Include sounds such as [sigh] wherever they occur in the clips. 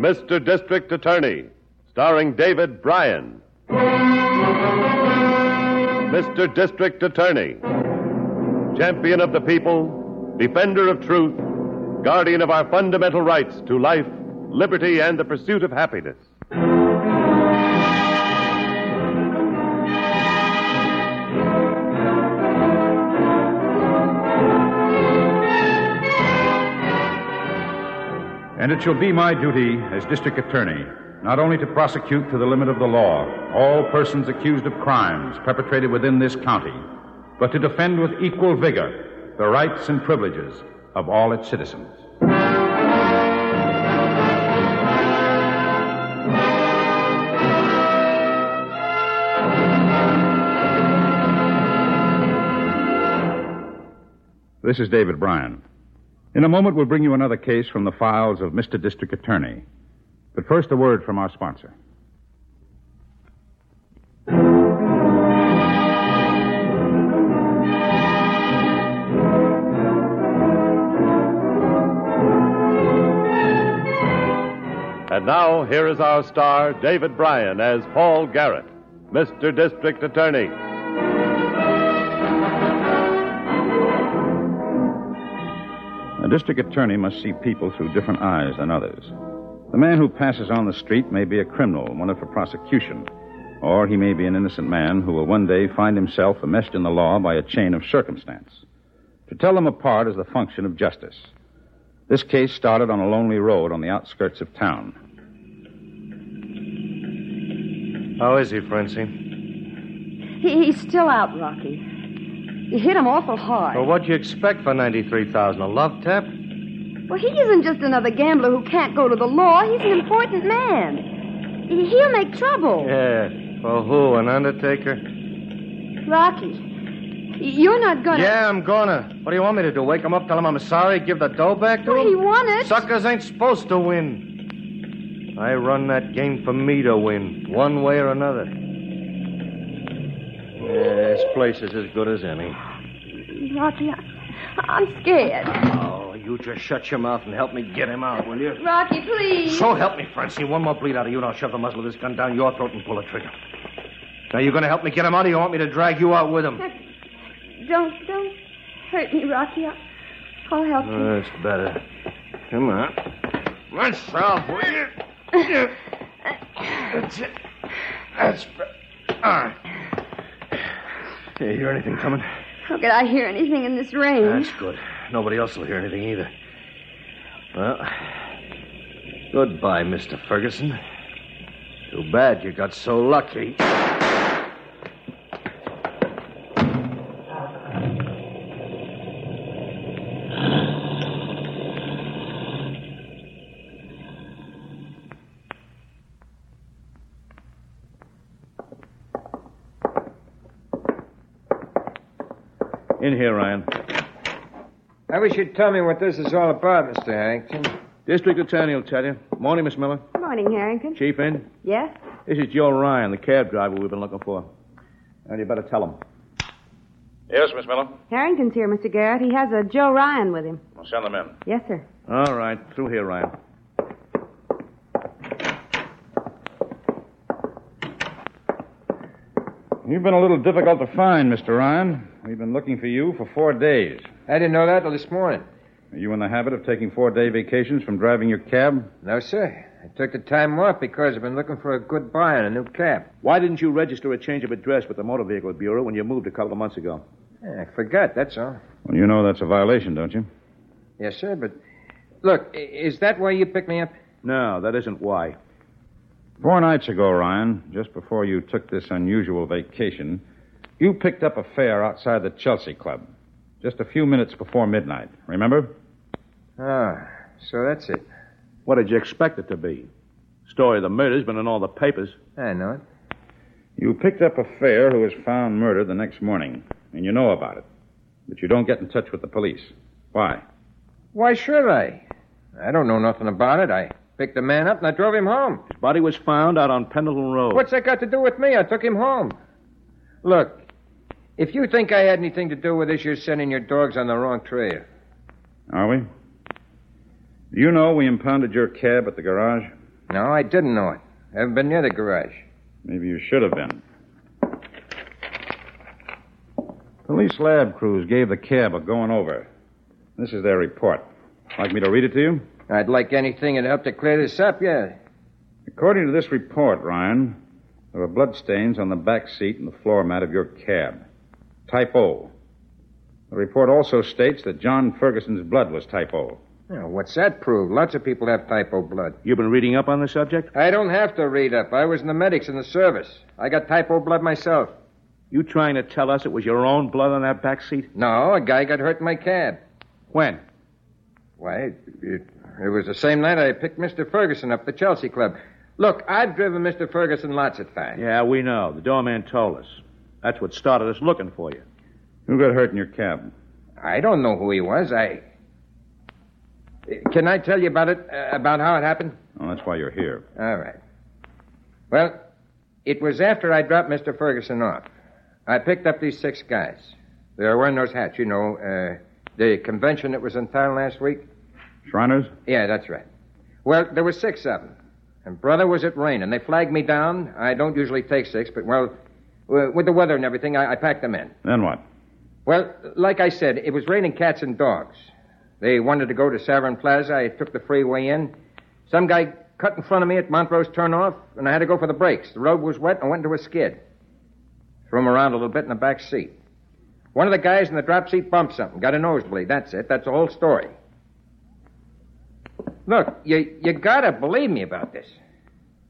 Mr. District Attorney, starring David Brian. Mr. District Attorney, champion of the people, defender of truth, guardian of our fundamental rights to life, liberty, and the pursuit of happiness. And it shall be my duty as district attorney not only to prosecute to the limit of the law all persons accused of crimes perpetrated within this county, but to defend with equal vigor the rights and privileges of all its citizens. This is David Brian. In a moment, we'll bring you another case from the files of Mr. District Attorney. But first, a word from our sponsor. And now, here is our star, David Brian, as Paul Garrett, Mr. District Attorney. District attorney must see people through different eyes than others. The man who passes on the street may be a criminal, wanted for prosecution, or he may be an innocent man who will one day find himself enmeshed in the law by a chain of circumstance. To tell them apart is the function of justice. This case started on a lonely road on the outskirts of town. How is he, Francine? He, he's still out, Rocky. You hit him awful hard. Well, what'd you expect for 93000 A love tap? Well, he isn't just another gambler who can't go to the law. He's an important man. He- He'll make trouble. Yeah. For who? An undertaker? Rocky, you're not gonna. Yeah, I'm gonna. What do you want me to do? Wake him up, tell him I'm sorry, give the dough back to Well, him? he won it. Suckers ain't supposed to win. I run that game for me to win, one way or another. Yeah, this place is as good as any. Rocky, I'm scared. Oh, you just shut your mouth and help me get him out, will you? Rocky, please. So help me, Francie. One more bleed out of you, and I'll shove the muzzle of this gun down your throat and pull the trigger. Now, you going to help me get him out, or you want me to drag you out with him? [laughs] Don't, don't hurt me, Rocky. I'll, I'll help you. That's better. Come on. Let's stop, will you? [laughs] That's it. That's better. All right. You hear anything coming? How could I hear anything in this rain? That's good. Nobody else will hear anything either. Well, goodbye, Mr. Ferguson. Too bad you got so lucky. In here, Ryan. I wish you'd tell me what this is all about, Mr. Harrington. District Attorney will tell you. Morning, Miss Miller. Morning, Harrington. Chief in? Yes? This is Joe Ryan, the cab driver we've been looking for. And you better tell him. Yes, Miss Miller? Harrington's here, Mr. Garrett. He has a Joe Ryan with him. I'll send him in. Yes, sir. All right, through here, Ryan. You've been a little difficult to find, Mr. Ryan. We've been looking for you for four days. I didn't know that till this morning. Are you in the habit of taking four day vacations from driving your cab? No, sir. I took the time off because I've been looking for a good buy on a new cab. Why didn't you register a change of address with the Motor Vehicle Bureau when you moved a couple of months ago? Eh, I forgot, that's all. Well, you know that's a violation, don't you? Yes, sir, but. Look, is that why you picked me up? No, that isn't why. Four nights ago, Ryan, just before you took this unusual vacation, you picked up a fare outside the Chelsea Club. Just a few minutes before midnight. Remember? Ah, so that's it. What did you expect it to be? Story of the murder's been in all the papers. I know it. You picked up a fare who was found murdered the next morning, and you know about it. But you don't get in touch with the police. Why? Why should I? I don't know nothing about it. I picked the man up and I drove him home. His body was found out on Pendleton Road. What's that got to do with me? I took him home. Look, if you think I had anything to do with this, you're sending your dogs on the wrong trail. Are we? Do you know we impounded your cab at the garage? No, I didn't know it. I haven't been near the garage. Maybe you should have been. Police lab crews gave the cab a going over. This is their report. Like me to read it to you? I'd like anything that'd help to clear this up, yeah. According to this report, Ryan, there were bloodstains on the back seat and the floor mat of your cab. Type O. The report also states that John Ferguson's blood was type O. Now, what's that prove? Lots of people have type O blood. You've been reading up on the subject? I don't have to read up. I was in the medics in the service. I got type O blood myself. You trying to tell us it was your own blood on that back seat? No, a guy got hurt in my cab. When? Why, it, it was the same night I picked Mr. Ferguson up at the Chelsea Club. Look, I've driven Mr. Ferguson lots of times. Yeah, we know. The doorman told us. That's what started us looking for you. Who got hurt in your cab? I don't know who he was. I. Can I tell you about it? Uh, about how it happened? Oh, that's why you're here. All right. Well, it was after I dropped Mr. Ferguson off. I picked up these six guys. They were wearing those hats, you know, uh, the convention that was in town last week. Shriners? Yeah, that's right. Well, there were six of them. And brother was it raining. They flagged me down. I don't usually take six, but, well, with the weather and everything, I, I packed them in. Then what? Well, like I said, it was raining cats and dogs. They wanted to go to Savern Plaza. I took the freeway in. Some guy cut in front of me at Montrose turnoff, and I had to go for the brakes. The road was wet, and I went into a skid. Threw him around a little bit in the back seat. One of the guys in the drop seat bumped something, got a nosebleed. That's it. That's the whole story. Look, you you gotta believe me about this.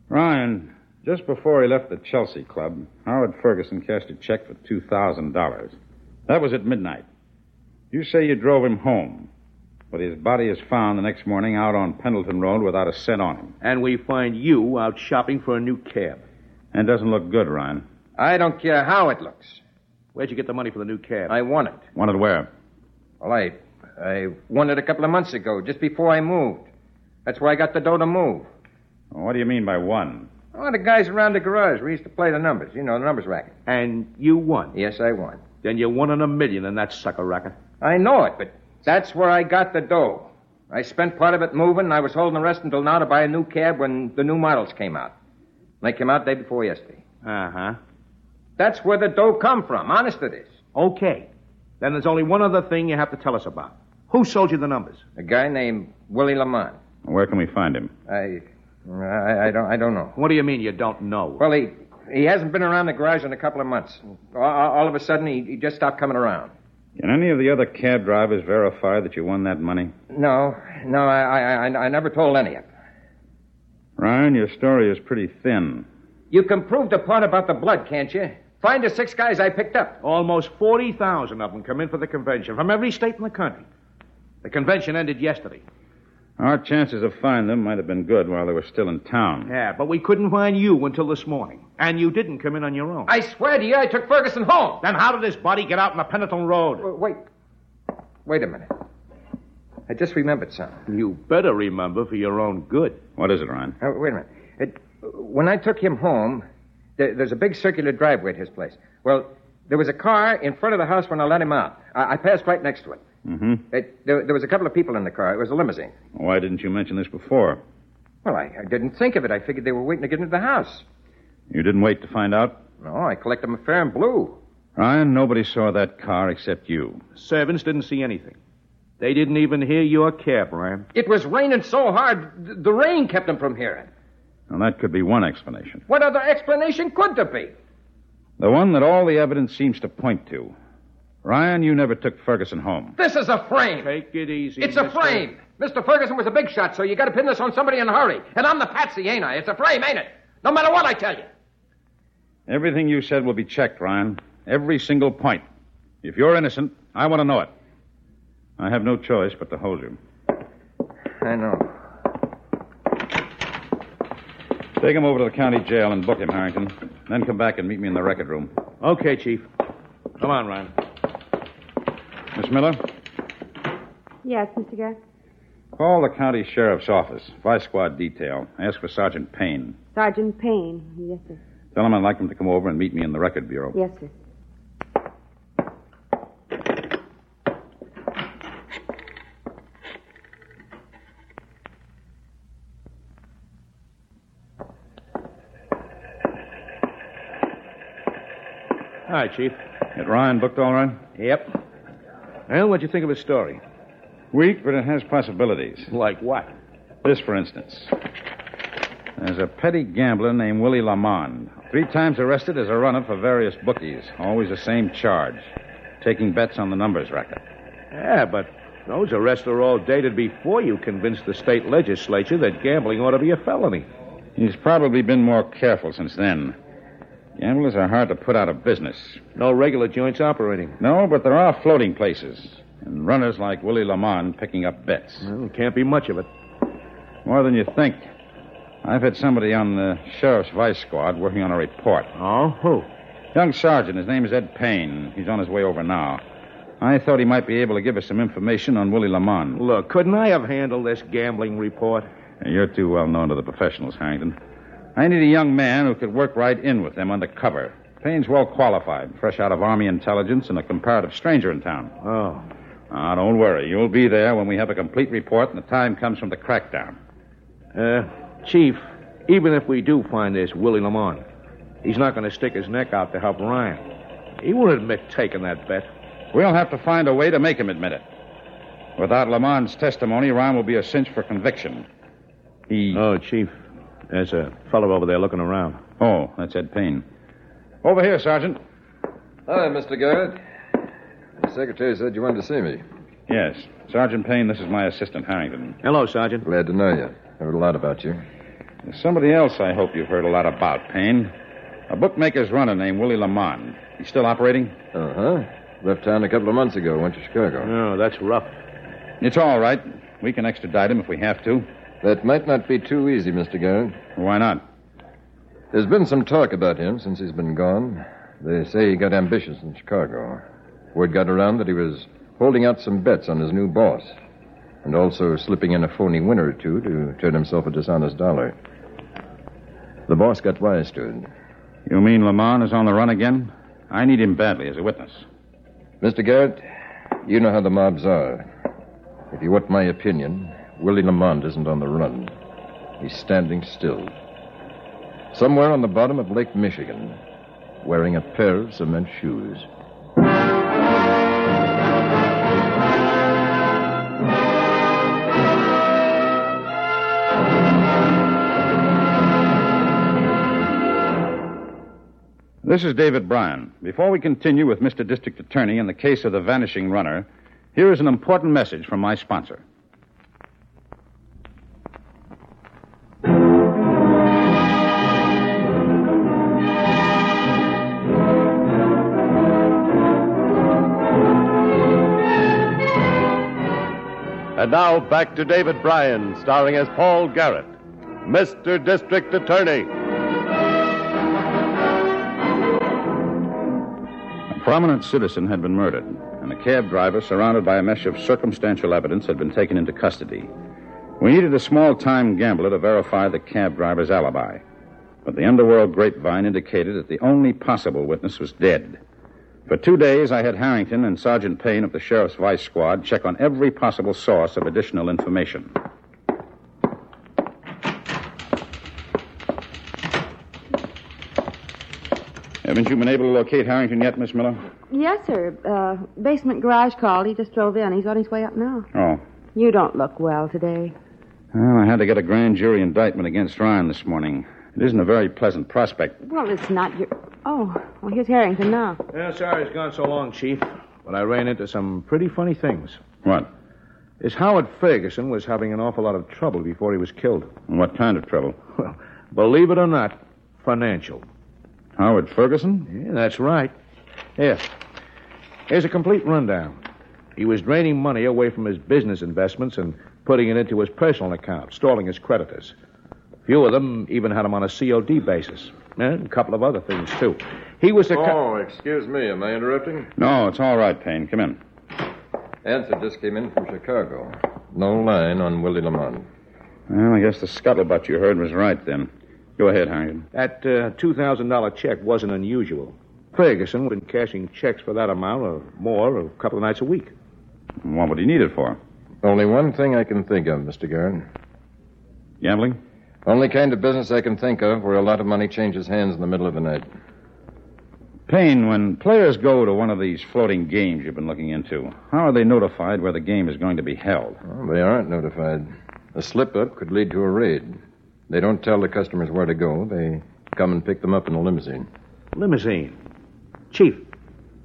Ryan, just before he left the Chelsea Club, Howard Ferguson cashed a check for $2,000. That was at midnight. You say you drove him home, but his body is found the next morning out on Pendleton Road without a cent on him. And we find you out shopping for a new cab. And it doesn't look good, Ryan. I don't care how it looks. Where'd you get the money for the new cab? I won it. Wanted where? Well, I I won it a couple of months ago, just before I moved. That's where I got the dough to move. What do you mean by one? Oh, the guys around the garage. We used to play the numbers. You know, the numbers racket. And you won. Yes, I won. Then you won in a million in that sucker racket. I know it, but that's where I got the dough. I spent part of it moving, and I was holding the rest until now to buy a new cab when the new models came out. They came out day before yesterday. Uh huh. That's where the dough come from. Honest it is. Okay. Then there's only one other thing you have to tell us about. Who sold you the numbers? A guy named Willie Lamont. Where can we find him? I, I, I don't, I don't know. What do you mean you don't know? Well, he, he hasn't been around the garage in a couple of months. All, all of a sudden, he, he just stopped coming around. Can any of the other cab drivers verify that you won that money? No, no, I, I, I, I never told any of them. Ryan, your story is pretty thin. You can prove the part about the blood, can't you? Find the six guys I picked up. Almost 40,000 of them come in for the convention from every state in the country. The convention ended yesterday. Our chances of finding them might have been good while they were still in town. Yeah, but we couldn't find you until this morning. And you didn't come in on your own. I swear to you, I took Ferguson home. Then how did his body get out on the Pendleton Road? W- Wait. Wait a minute. I just remembered something. You better remember for your own good. What is it, Ron? Uh, wait a minute. It, when I took him home, there, there's a big circular driveway at his place. Well, there was a car in front of the house when I let him out. I, I passed right next to it. Mm-hmm. It, there, there was a couple of people in the car. It was a limousine. Why didn't you mention this before? Well, I, I didn't think of it. I figured they were waiting to get into the house. You didn't wait to find out? No, I collected my fair and blue. Ryan, nobody saw that car except you. Servants didn't see anything. They didn't even hear your cab, Ryan. It was raining so hard, th- the rain kept them from hearing. Now, that could be one explanation. What other explanation could there be? The one that all the evidence seems to point to. Ryan, you never took Ferguson home. This is a frame. Take it easy. It's a mister. frame. Mr. Ferguson was a big shot, so you got to pin this on somebody in a hurry. And I'm the patsy, ain't I? It's a frame, ain't it? No matter what I tell you. Everything you said will be checked, Ryan. Every single point. If you're innocent, I want to know it. I have no choice but to hold you. I know. Take him over to the county jail and book him, Harrington. Then come back and meet me in the record room. Okay, Chief. Come on, Ryan. Miss Miller, Yes, Mr. Garrett. call the county sheriff's office, Vice Squad detail. Ask for Sergeant Payne. Sergeant Payne. Yes, sir. Tell him I'd like him to come over and meet me in the record bureau. Yes, sir. Hi, Chief. Get Ryan booked all right? Yep. Well, what'd you think of his story? Weak, but it has possibilities. Like what? This, for instance. There's a petty gambler named Willie Lamond. Three times arrested as a runner for various bookies. Always the same charge. Taking bets on the numbers racket. Yeah, but those arrests are all dated before you convinced the state legislature that gambling ought to be a felony. He's probably been more careful since then. Gamblers are hard to put out of business. No regular joints operating. No, but there are floating places. And runners like Willie Lamond picking up bets. Well, can't be much of it. More than you think. I've had somebody on the sheriff's vice squad working on a report. Oh, who? Young sergeant. His name is Ed Payne. He's on his way over now. I thought he might be able to give us some information on Willie Lamond. Look, couldn't I have handled this gambling report? You're too well known to the professionals, Harrington. I need a young man who could work right in with them undercover. Payne's well qualified, fresh out of Army intelligence and a comparative stranger in town. Oh. Ah, don't worry. You'll be there when we have a complete report and the time comes from the crackdown. Uh, Chief, even if we do find this Willie Lamont, he's not going to stick his neck out to help Ryan. He won't admit taking that bet. We'll have to find a way to make him admit it. Without Lamond's testimony, Ryan will be a cinch for conviction. He. Oh, Chief, there's a fellow over there looking around. Oh, that's Ed Payne. Over here, Sergeant. Hi, Mr. Garrett. The secretary said you wanted to see me. Yes. Sergeant Payne, this is my assistant, Harrington. Hello, Sergeant. Glad to know you. I Heard a lot about you. There's somebody else I hope you've heard a lot about, Payne. A bookmaker's runner named Willie Lamont. He's still operating? Uh huh. Left town a couple of months ago. Went to Chicago. Oh, that's rough. It's all right. We can extradite him if we have to. That might not be too easy, Mr. Garrett. Why not? There's been some talk about him since he's been gone. They say he got ambitious in Chicago. Word got around that he was holding out some bets on his new boss, and also slipping in a phony winner or two to turn himself a dishonest dollar. The boss got wise to it. You mean Lamond is on the run again? I need him badly as a witness. Mr. Garrett, you know how the mobs are. If you want my opinion, Willie Lamond isn't on the run. He's standing still. Somewhere on the bottom of Lake Michigan, wearing a pair of cement shoes. This is David Brian. Before we continue with Mr. District Attorney in the case of the vanishing runner, here is an important message from my sponsor. And now back to David Brian, starring as Paul Garrett, Mr. District Attorney. A prominent citizen had been murdered. and a cab driver, surrounded by a mesh of circumstantial evidence, had been taken into custody. We needed a small time gambler to verify the cab driver's alibi. But the underworld grapevine indicated that the only possible witness was dead. For two days, I had Harrington and Sergeant Payne of the Sheriff's Vice Squad check on every possible source of additional information. Haven't you been able to locate Harrington yet, Miss Miller? Yes, sir. Uh, basement garage called. He just drove in. He's on his way up now. Oh. You don't look well today. Well, I had to get a grand jury indictment against Ryan this morning. It isn't a very pleasant prospect. Well, it's not your. Oh, well, here's Harrington now. Yeah, sorry it's gone so long, Chief. But I ran into some pretty funny things. What? This Howard Ferguson was having an awful lot of trouble before he was killed. What kind of trouble? [laughs] Well, believe it or not, financial. Howard Ferguson? Yeah, that's right. Here. Here's a complete rundown. He was draining money away from his business investments and putting it into his personal account, stalling his creditors. A few of them even had him on a COD basis. And a couple of other things, too. He was a. co- Oh, excuse me. Am I interrupting? No, it's all right, Payne. Come in. Answer just came in from Chicago. No line on Willie Lamont. Well, I guess the scuttlebutt you heard was right then. Go ahead, Harrington. That uh, $2,000 check wasn't unusual. Ferguson had been cashing checks for that amount or more a couple of nights a week. What would he need it for? Only one thing I can think of, Mr. Garrett. Gambling? Only kind of business I can think of where a lot of money changes hands in the middle of the night. Payne, when players go to one of these floating games you've been looking into, how are they notified where the game is going to be held? Well, they aren't notified. A slip up could lead to a raid. They don't tell the customers where to go. They come and pick them up in a limousine. Limousine. Chief,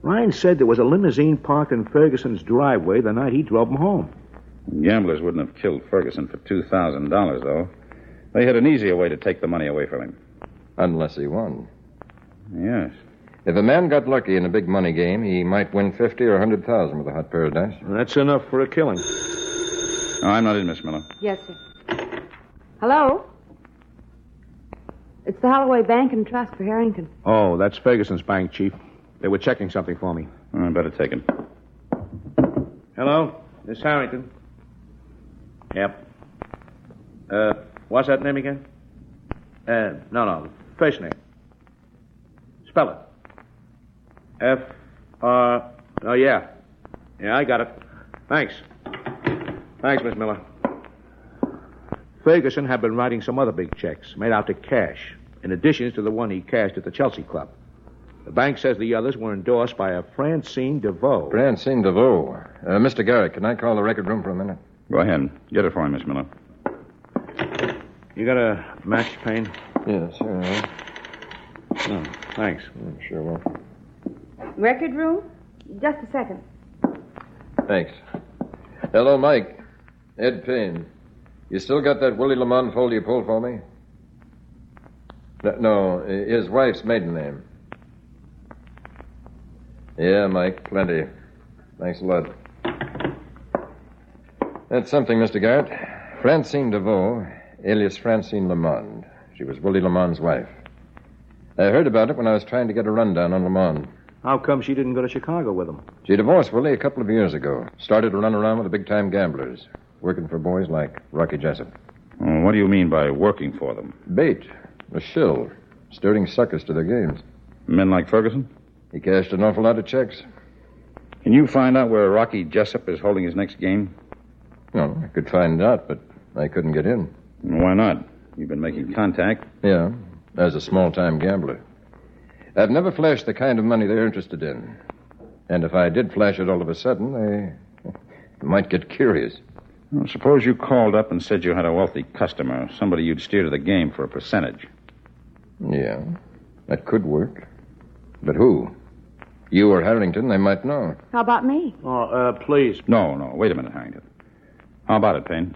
Ryan said there was a limousine parked in Ferguson's driveway the night he drove him home. Gamblers wouldn't have killed Ferguson for $2,000, though. They had an easier way to take the money away from him. Unless he won. Yes. If a man got lucky in a big money game, he might win 50 or a 100,000 with a hot pair of dice. That's enough for a killing. No, I'm not in, Miss Miller. Yes, sir. Hello? It's the Holloway Bank and Trust for Harrington. Oh, that's Ferguson's bank, Chief. They were checking something for me. I better take it. Hello? Miss Harrington. Yep. Uh, what's that name again? Uh, no, no. First name. Spell it. F R. Oh, yeah. Yeah, I got it. Thanks. Thanks, Miss Miller. Ferguson had been writing some other big checks made out to cash, in addition to the one he cashed at the Chelsea Club. The bank says the others were endorsed by a Francine DeVoe. Francine DeVoe. Uh, Mr. Garrett, can I call the record room for a minute? Go ahead. Get it for me, Miss Miller. You got a match, Payne? Yes, sure. I No, oh, thanks. Sure will. Record room? Just a second. Thanks. Hello, Mike. Ed Payne. You still got that Willie Lamont folder you pulled for me? No, no, his wife's maiden name. Yeah, Mike, plenty. Thanks a lot. That's something, Mr. Garrett. Francine DeVoe, alias Francine Lamond. She was Willie Lamont's wife. I heard about it when I was trying to get a rundown on Lamond. How come she didn't go to Chicago with him? She divorced Willie a couple of years ago. Started to run around with the big time gamblers, working for boys like Rocky Jessup. Oh, what do you mean by working for them? Bait, a shill, stirring suckers to their games. Men like Ferguson? He cashed an awful lot of checks. Can you find out where Rocky Jessup is holding his next game? No, I could find out, but I couldn't get in. Why not? You've been making contact. Yeah, as a small time gambler. I've never flashed the kind of money they're interested in. And if I did flash it all of a sudden, [laughs] they might get curious. Well, suppose you called up and said you had a wealthy customer, somebody you'd steer to the game for a percentage. Yeah, that could work. But who? You or Harrington, they might know. How about me? Oh, uh, please. No, no. Wait a minute, Harrington. How about it, Payne?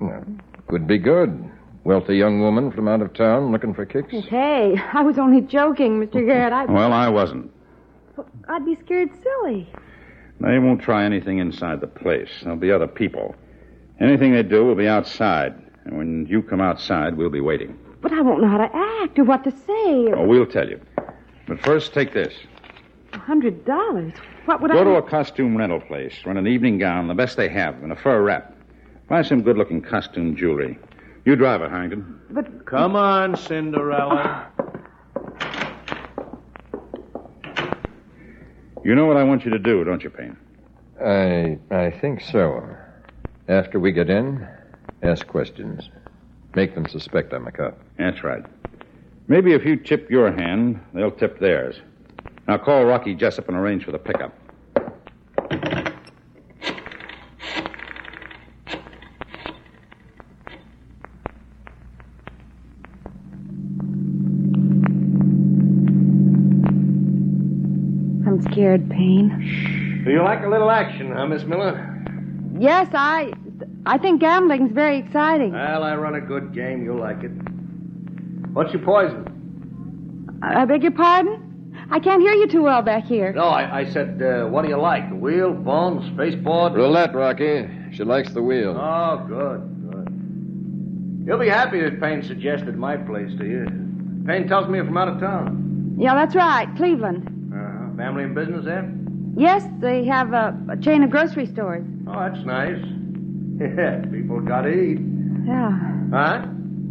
Well, could be good. Wealthy young woman from out of town looking for kicks. Hey, I was only joking, Mr. Garrett. I, Well, I wasn't. I'd be scared silly. They won't try anything inside the place. There'll be other people. Anything they do will be outside. And when you come outside, we'll be waiting. But I won't know how to act or what to say. Oh, we'll tell you. But first, take this. A hundred dollars? What would Go I... Go to a costume rental place, rent an evening gown, the best they have, and a fur wrap. Buy some good looking costume jewelry. You drive it, Harrington. But Come on, Cinderella. You know what I want you to do, don't you, Payne? I I think so. After we get in, ask questions. Make them suspect I'm a cop. That's right. Maybe if you tip your hand, they'll tip theirs. Now call Rocky Jessup and arrange for the pickup. I'm scared, Payne. Do you like a little action, huh, Miss Miller? Yes, I. I think gambling's very exciting. Well, I run a good game. You'll like it. What's your poison? I beg your pardon? I can't hear you too well back here. No, I, I said, uh, what do you like? The wheel, phone, spaceport? Roulette, Rocky. She likes the wheel. Oh, good, good. You'll be happy that Payne suggested my place to you. Payne tells me you're from out of town. Yeah, that's right, Cleveland. Family and business there? Yes, they have a, a chain of grocery stores. Oh, that's nice. [laughs] Yeah, people gotta eat. Yeah. Huh?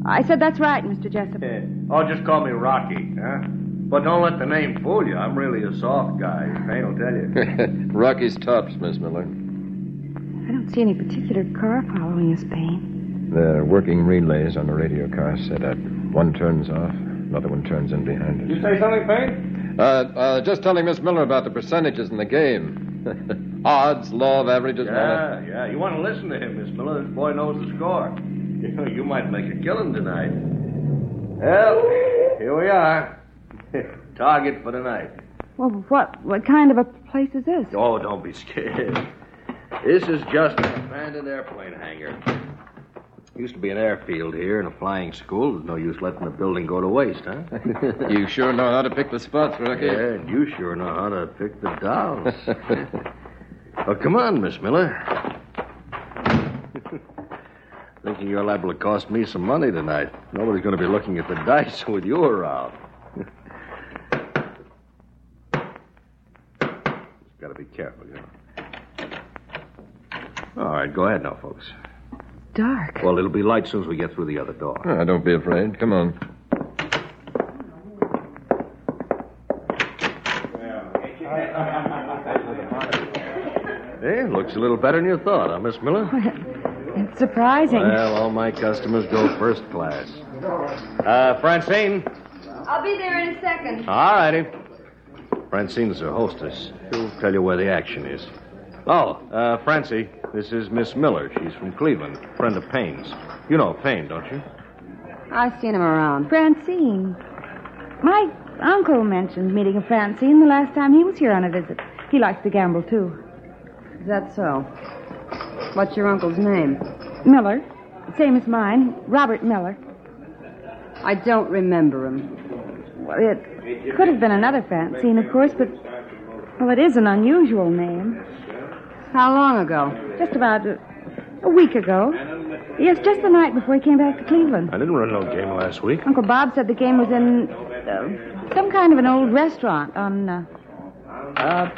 I said that's right, Mr. Jessup. Oh, just call me Rocky, huh? But don't let the name fool you. I'm really a soft guy. Payne will tell you. [laughs] Rocky's tops, Miss Miller. I don't see any particular car following us, Payne. The working relays on the radio car set up. One turns off, another one turns in behind us. You say something, Payne? Uh, uh, just telling Miss Miller about the percentages in the game. [laughs] Odds, law of averages, and. Yeah, yeah. You want to listen to him, Miss Miller. This boy knows the score. [laughs] You know, you might make a killing tonight. Well, here we are. [laughs] Target for tonight. Well, what what kind of a place is this? Oh, don't be scared. This is just an abandoned airplane hangar. Used to be an airfield here and a flying school. There's no use letting the building go to waste, huh? [laughs] You sure know how to pick the spots, Rocky. yeah, and you sure know how to pick the dolls. [laughs] well, come on, Miss Miller. Thinking you're liable to cost me some money tonight. Nobody's going to be looking at the dice with you around. Just got to be careful, you know. All right, go ahead now, folks. Dark. Well, it'll be light soon as we get through the other door. Ah, don't be afraid. Come on. Hey, looks a little better than you thought, huh, Miss Miller? It's surprising. Well, all my customers go first class. Uh, Francine. I'll be there in a second. All righty. Francine's her hostess. She'll tell you where the action is. Oh, uh, Francie, this is Miss Miller. She's from Cleveland, friend of Payne's. You know Payne, don't you? I've seen him around. Francine. My uncle mentioned meeting a Francine the last time he was here on a visit. He likes to gamble, too. Is that so? What's your uncle's name? Miller. Same as mine. Robert Miller. I don't remember him. Well, it could have been another Francine, of course, but, well, it is an unusual name. How long ago? Just about a, a week ago. Yes, just the night before he came back to Cleveland. I didn't run no game last week. Uncle Bob said the game was in uh, some kind of an old restaurant on uh, uh,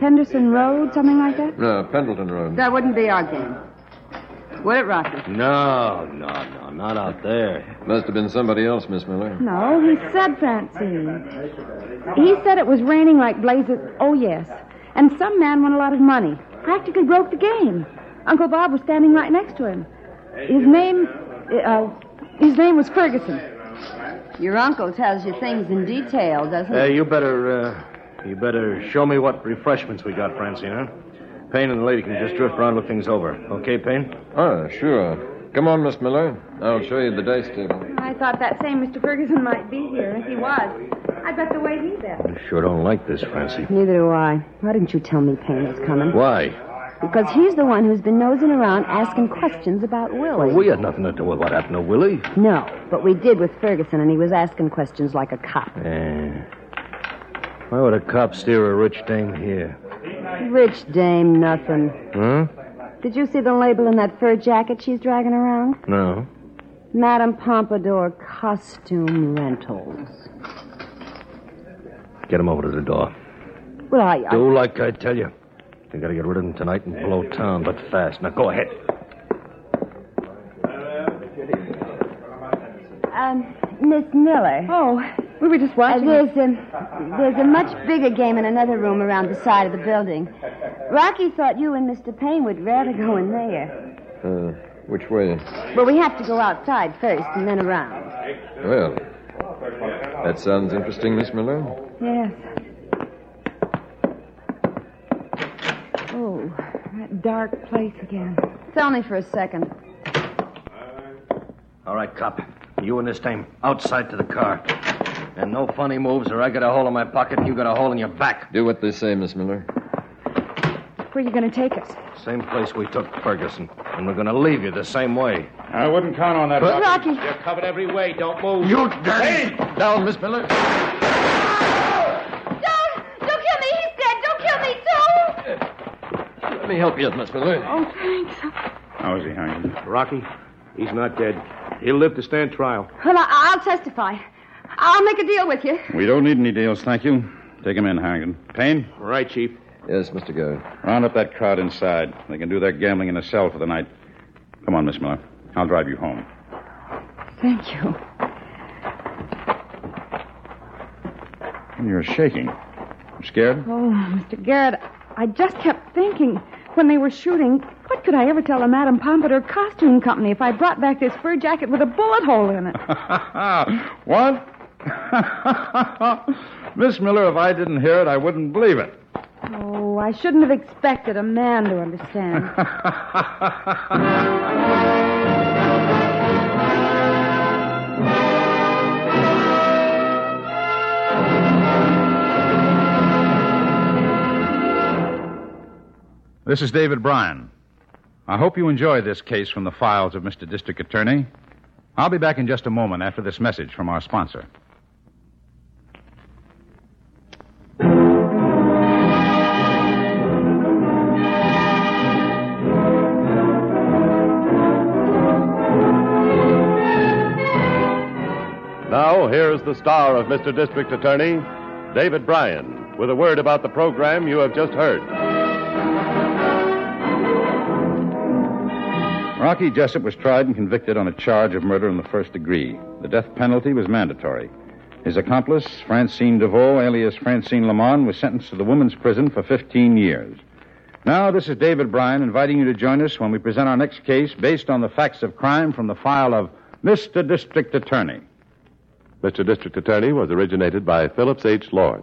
Henderson Road, something like that. No, Pendleton Road. That wouldn't be our game. Would it, Rocky? No, no, no, not out there. Must have been somebody else, Miss Miller. No, he said Francine. He said it was raining like blazes. Oh, yes. And some man won a lot of money. Practically broke the game. Uncle Bob was standing right next to him. His name, uh, his name was Ferguson. Your uncle tells you things in detail, doesn't Uh, he? you better, uh, you better show me what refreshments we got, Francine, huh? Payne and the lady can just drift around, look things over. Okay, Payne? Ah, sure. Come on, Miss Miller. I'll show you the dice table. I thought that same Mr. Ferguson might be here. If he was, I bet the way he bet. I sure don't like this, Francie. Neither do I. Why didn't you tell me Payne was coming? Why? Because he's the one who's been nosing around asking questions about Willie. Well, we had nothing to do with what happened to Willie. No, but we did with Ferguson, and he was asking questions like a cop. Eh. Why would a cop steer a rich dame here? Rich dame, nothing. Huh? Did you see the label in that fur jacket she's dragging around? No. Madame Pompadour Costume Rentals. Get him over to the door. Well, I. I... Do like I tell you. You gotta get rid of him tonight and blow town, but fast. Now go ahead. Um, Miss Miller. Oh, we were just Uh, watching. there's a there's a much bigger game in another room around the side of the building. Rocky thought you and Mr. Payne would rather go in there. Uh, which way? Well, we have to go outside first and then around. Well, that sounds interesting, Miss Miller. Yes. Oh, that dark place again. It's only for a second. All right, cop. You and this time outside to the car. And no funny moves, or I got a hole in my pocket and you got a hole in your back. Do what they say, Miss Miller. Where are you going to take us? Same place we took Ferguson. And we're gonna leave you the same way. I wouldn't count on that, Rocky. You're covered every way. Don't move. You dirty! Down, Miss Miller. Don't! Don't kill me! He's dead! Don't kill me, too! Let me help you, Miss Miller. Oh, thanks. How is he, hanging? Rocky, he's not dead. He'll live to stand trial. Well, I, I'll testify. I'll make a deal with you. We don't need any deals, thank you. Take him in, Harrington. Payne, Right, Chief. Yes, Mr. Garrett. round up that crowd inside. They can do their gambling in a cell for the night. Come on, Miss Miller. I'll drive you home. Thank you. You're shaking. You scared? Oh, Mr. Garrett, I just kept thinking when they were shooting, what could I ever tell the Madame Pompadour Costume Company if I brought back this fur jacket with a bullet hole in it? [laughs] what? [laughs] Miss Miller, if I didn't hear it, I wouldn't believe it. Oh, I shouldn't have expected a man to understand. [laughs] This is David Brian. I hope you enjoy this case from the files of Mr. District Attorney. I'll be back in just a moment after this message from our sponsor. Now, here's the star of Mr. District Attorney, David Brian, with a word about the program you have just heard. Rocky Jessup was tried and convicted on a charge of murder in the first degree. The death penalty was mandatory. His accomplice, Francine DeVoe, alias Francine Lamont, was sentenced to the women's prison for 15 years. Now, this is David Brian inviting you to join us when we present our next case based on the facts of crime from the file of Mr. District Attorney. Mr. District Attorney was originated by Phillips H. Lord.